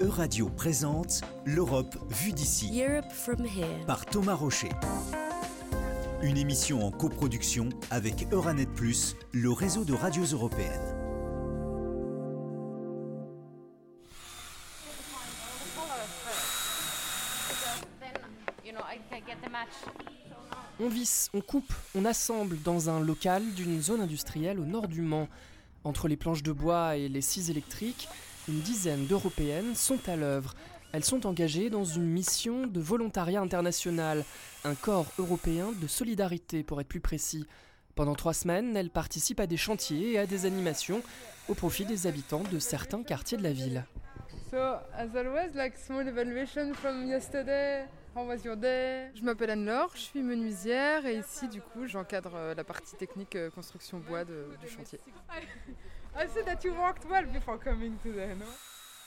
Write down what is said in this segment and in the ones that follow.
Euradio présente L'Europe vue d'ici Europe from here. par Thomas Rocher. Une émission en coproduction avec Euranet Plus, le réseau de radios européennes. On visse, on coupe, on assemble dans un local d'une zone industrielle au nord du Mans. Entre les planches de bois et les scies électriques, une dizaine d'Européennes sont à l'œuvre. Elles sont engagées dans une mission de volontariat international, un corps européen de solidarité pour être plus précis. Pendant trois semaines, elles participent à des chantiers et à des animations au profit des habitants de certains quartiers de la ville. So, as always, like small evaluation from yesterday. How was your day? Je m'appelle Anne-Laure, je suis menuisière et ici, du coup, j'encadre euh, la partie technique euh, construction bois de- du chantier. I see that you worked well before coming today, no?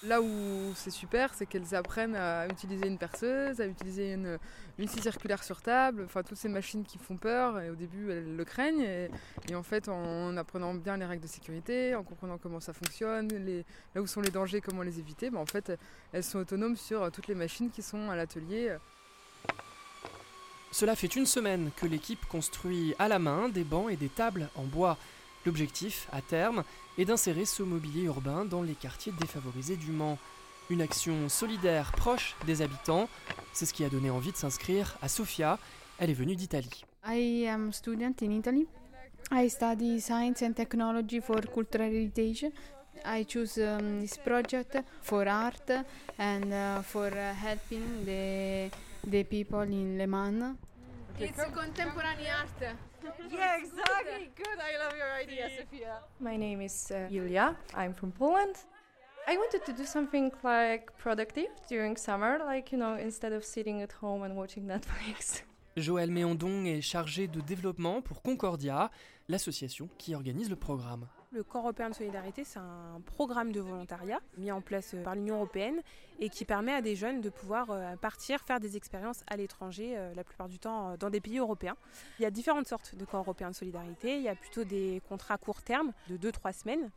Là où c'est super, c'est qu'elles apprennent à utiliser une perceuse, à utiliser une, une scie circulaire sur table, enfin toutes ces machines qui font peur et au début elles le craignent et, et en fait en apprenant bien les règles de sécurité, en comprenant comment ça fonctionne, les, là où sont les dangers, comment les éviter, ben en fait elles sont autonomes sur toutes les machines qui sont à l'atelier. Cela fait une semaine que l'équipe construit à la main des bancs et des tables en bois. L'objectif, à terme, est d'insérer ce mobilier urbain dans les quartiers défavorisés du Mans. Une action solidaire proche des habitants, c'est ce qui a donné envie de s'inscrire à Sofia. Elle est venue d'Italie. I am student in Italy. I study science and technology for cultural heritage. I choose um, this project for art and uh, for uh, helping the, the people in Le Mans. It's contemporary art. Yeah, exactly. Good. I love your idea, Sophia. My name is uh, Julia. I'm from Poland. I wanted to do something like productive during summer, like, you know, instead of sitting at home and watching Netflix. Joël Méondon est chargé de développement pour Concordia, l'association qui organise le programme. Le Corps européen de solidarité, c'est un programme de volontariat mis en place euh, par l'Union européenne et qui permet à des jeunes de pouvoir euh, partir faire des expériences à l'étranger, euh, la plupart du temps dans des pays européens. Il y a différentes sortes de corps européens de solidarité. Il y a plutôt des contrats court terme de 2-3 semaines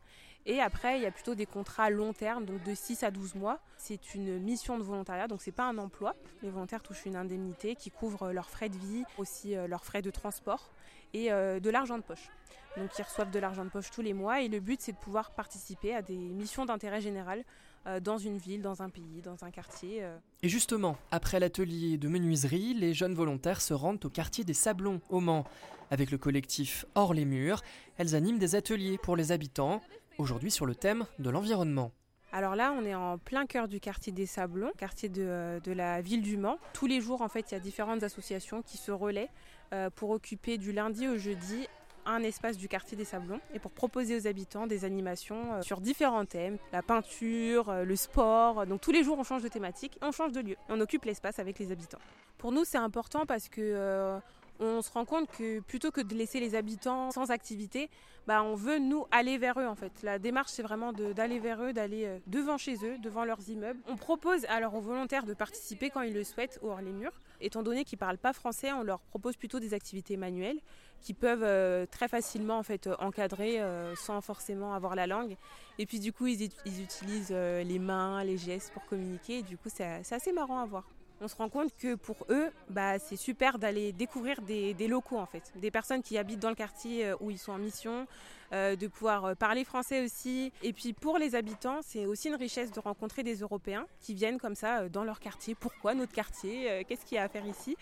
et après il y a plutôt des contrats long terme, donc de 6 à 12 mois. C'est une mission de volontariat, donc c'est pas un emploi. Les volontaires touchent une indemnité qui couvre leurs frais de vie, aussi euh, leurs frais de transport et euh, de l'argent de poche. Donc ils reçoivent de l'argent de poche tous les mois et le but c'est de pouvoir participer à des missions d'intérêt général euh, dans une ville, dans un pays, dans un quartier. euh. Et justement, après l'atelier de menuiserie, les jeunes volontaires se rendent au quartier des Sablons, au Mans. Avec le collectif Hors les murs, elles animent des ateliers pour les habitants, aujourd'hui sur le thème de l'environnement. Alors là, on est en plein cœur du quartier des Sablons, quartier de, la ville du Mans. Tous les jours, en fait, il y a différentes associations qui se relaient euh, pour occuper du lundi au jeudi un espace du quartier des Sablons et pour proposer aux habitants des animations euh, sur différents thèmes, la peinture, euh, le sport. Donc tous les jours, on change de thématique, on change de lieu, on occupe l'espace avec les habitants. Pour nous, c'est important parce que on se rend compte que plutôt que de laisser les habitants sans activité, bah, on veut nous aller vers eux en fait. La démarche c'est vraiment d'aller vers eux, d'aller euh, devant chez eux, devant leurs immeubles. On propose alors aux volontaires de participer quand ils le souhaitent hors les murs. Étant donné qu'ils parlent pas français, on leur propose plutôt des activités manuelles qui peuvent euh, très facilement en fait encadrer euh, sans forcément avoir la langue. Et puis du coup ils, ut- ils utilisent les mains, les gestes pour communiquer. Et du coup c'est assez marrant à voir. On se rend compte que pour eux, bah, c'est super d'aller découvrir des, locaux en fait, des personnes qui habitent dans le quartier euh, où ils sont en mission, euh, de pouvoir euh, parler français aussi. Et puis pour les habitants, c'est aussi une richesse de rencontrer des Européens qui viennent comme ça dans leur quartier. Pourquoi notre quartier Qu'est-ce qu'il y a à faire ici?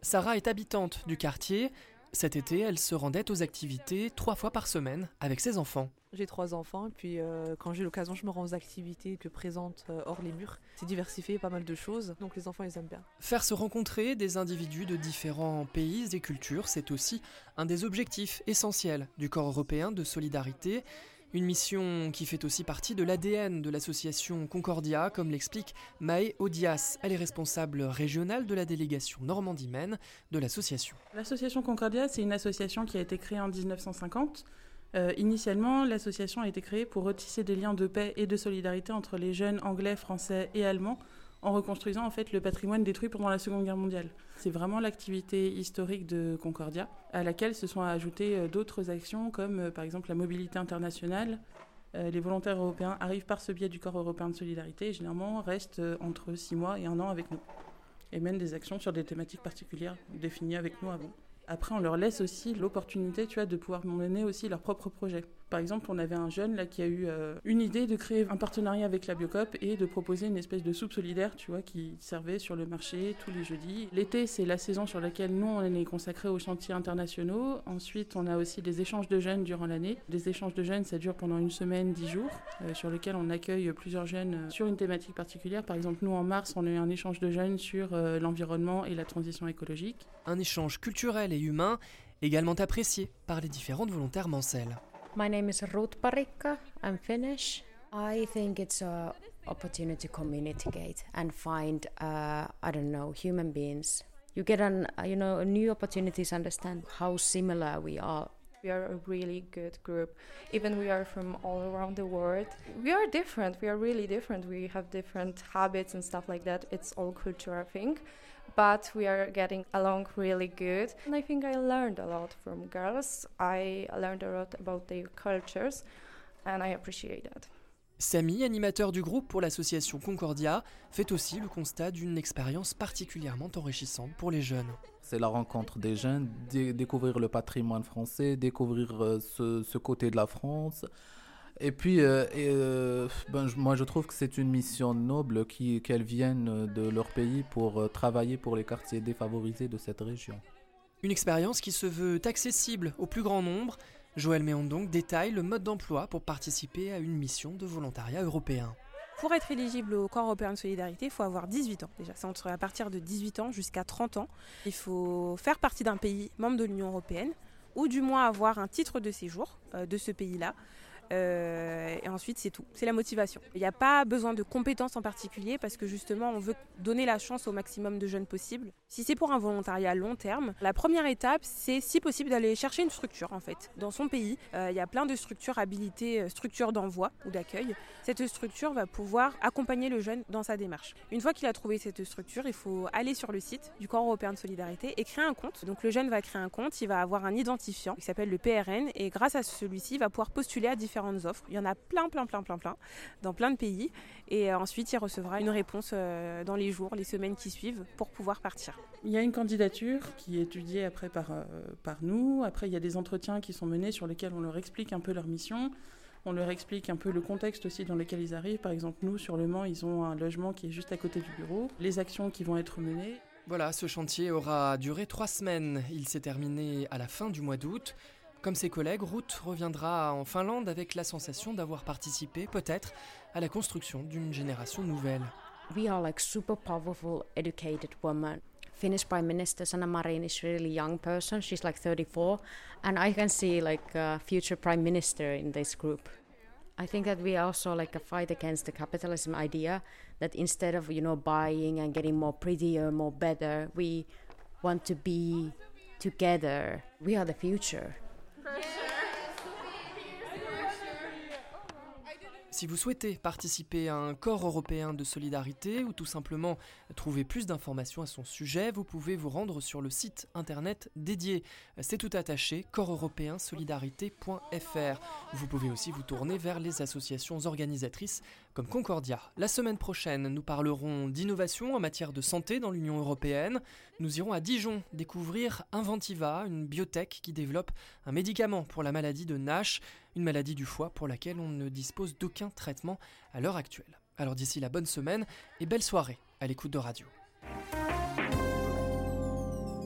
Sarah est habitante du quartier. Cet été, elle se rendait aux activités trois fois par semaine avec ses enfants. J'ai trois enfants et puis euh, quand j'ai l'occasion, je me rends aux activités que présente euh, hors les murs. C'est diversifié, pas mal de choses, donc les enfants ils aiment bien. Faire se rencontrer des individus de différents pays et cultures, c'est aussi un des objectifs essentiels du corps européen de solidarité. Une mission qui fait aussi partie de l'ADN de l'association Concordia, comme l'explique Maë Odias. Elle est responsable régionale de la délégation Normandie-Maine de l'association. L'association Concordia, c'est une association qui a été créée en 1950. Euh, initialement, l'association a été créée pour retisser des liens de paix et de solidarité entre les jeunes anglais, français et allemands en reconstruisant en fait le patrimoine détruit pendant la Seconde Guerre mondiale. C'est vraiment l'activité historique de Concordia, à laquelle se sont ajoutées euh, d'autres actions comme euh, par exemple la mobilité internationale, Euh, les volontaires européens arrivent par ce biais du corps européen de solidarité et généralement restent entre six mois et un an avec nous et mènent des actions sur des thématiques particulières définies avec nous avant. Après, on leur laisse aussi l'opportunité, tu vois, de pouvoir mener aussi leurs propres projets. Par exemple, on avait un jeune là qui a eu euh, une idée de créer un partenariat avec la Biocop et de proposer une espèce de soupe solidaire, tu vois, qui servait sur le marché tous les jeudis. L'été, c'est la saison sur laquelle nous on est consacré aux chantiers internationaux. Ensuite, on a aussi des échanges de jeunes durant l'année. Des échanges de jeunes, ça dure pendant une semaine, dix jours, euh, sur lesquels on accueille plusieurs jeunes euh, sur une thématique particulière. Par exemple, nous en mars, on a eu un échange de jeunes sur l'environnement et la transition écologique. Un échange culturel et humain également apprécié par les différentes volontaires mancelles. My name is Ruth Parikka. I'm Finnish. I think it's a opportunity to communicate and find, uh, I don't know, human beings. You get an, uh, you know, new opportunities understand how similar we are. We are a really good group. Even we are from all around the world. We are different. We are really different. We have different habits and stuff like that. It's all culture, I think but we are getting along really good. And I think I learned a lot from girls. I learned a lot about their cultures and I appreciate that. Samy, animateur du groupe pour l'association Concordia, fait aussi le constat d'une expérience particulièrement enrichissante pour les jeunes. C'est la rencontre des jeunes, découvrir le patrimoine français, découvrir euh, ce, ce côté de la France, et puis, euh, euh, ben, moi, je trouve que c'est une mission noble qu'elles viennent de leur pays pour euh, travailler pour les quartiers défavorisés de cette région. Une expérience qui se veut accessible au plus grand nombre. Joël donc détaille le mode d'emploi pour participer à une mission de volontariat européen. Pour être éligible au Corps européen de solidarité, il faut avoir 18 ans. Déjà, c'est entre à partir de 18 ans jusqu'à 30 ans. Il faut faire partie d'un pays membre de l'Union européenne ou du moins avoir un titre de séjour de ce pays-là. Euh, et ensuite, c'est tout. C'est la motivation. Il n'y a pas besoin de compétences en particulier parce que justement, on veut donner la chance au maximum de jeunes possible. Si c'est pour un volontariat long terme, la première étape, c'est si possible d'aller chercher une structure en fait. Dans son pays, euh, il y a plein de structures habilitées, euh, structures d'envoi ou d'accueil. Cette structure va pouvoir accompagner le jeune dans sa démarche. Une fois qu'il a trouvé cette structure, il faut aller sur le site du Corps européen de solidarité et créer un compte. Donc le jeune va créer un compte, il va avoir un identifiant qui s'appelle le PRN et grâce à celui-ci, il va pouvoir postuler à différents offres. Il y en a plein, plein, plein, plein, plein, dans plein de pays. Et euh, ensuite, il recevra une réponse euh, dans les jours, les semaines qui suivent pour pouvoir partir. Il y a une candidature qui est étudiée après par, euh, par nous. Après, il y a des entretiens qui sont menés sur lesquels on leur explique un peu leur mission. On leur explique un peu le contexte aussi dans lequel ils arrivent. Par exemple, nous, sur Le Mans, ils ont un logement qui est juste à côté du bureau. Les actions qui vont être menées. Voilà, ce chantier aura duré trois semaines. Il s'est terminé à la fin du mois d'août. Comme ses collègues, Ruth reviendra en Finlande avec la sensation d'avoir participé, peut-être, à la construction d'une génération nouvelle. We are like super powerful, educated women. Finnish Prime Minister Sanna Marin is really young person. She's like 34, and I can see like a future Prime Minister in this group. I think that we also like a fight against the capitalism idea that instead of you know buying and getting more prettier, more better, we want to be together. We are the future. Si vous souhaitez participer à un corps européen de solidarité ou tout simplement trouver plus d'informations à son sujet, vous pouvez vous rendre sur le site internet dédié. C'est tout attaché, corps-européen-solidarité.fr. Vous pouvez aussi vous tourner vers les associations organisatrices comme Concordia. La semaine prochaine, nous parlerons d'innovation en matière de santé dans l'Union européenne. Nous irons à Dijon découvrir Inventiva, une biotech qui développe un médicament pour la maladie de Nash, une maladie du foie pour laquelle on ne dispose d'aucun traitement à l'heure actuelle. Alors d'ici la bonne semaine et belle soirée à l'écoute de radio.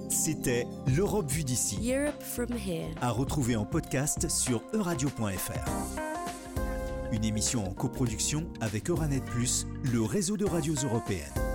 C'était l'Europe vue d'ici. À retrouver en podcast sur euradio.fr. Une émission en coproduction avec Euranet Plus, le réseau de radios européennes.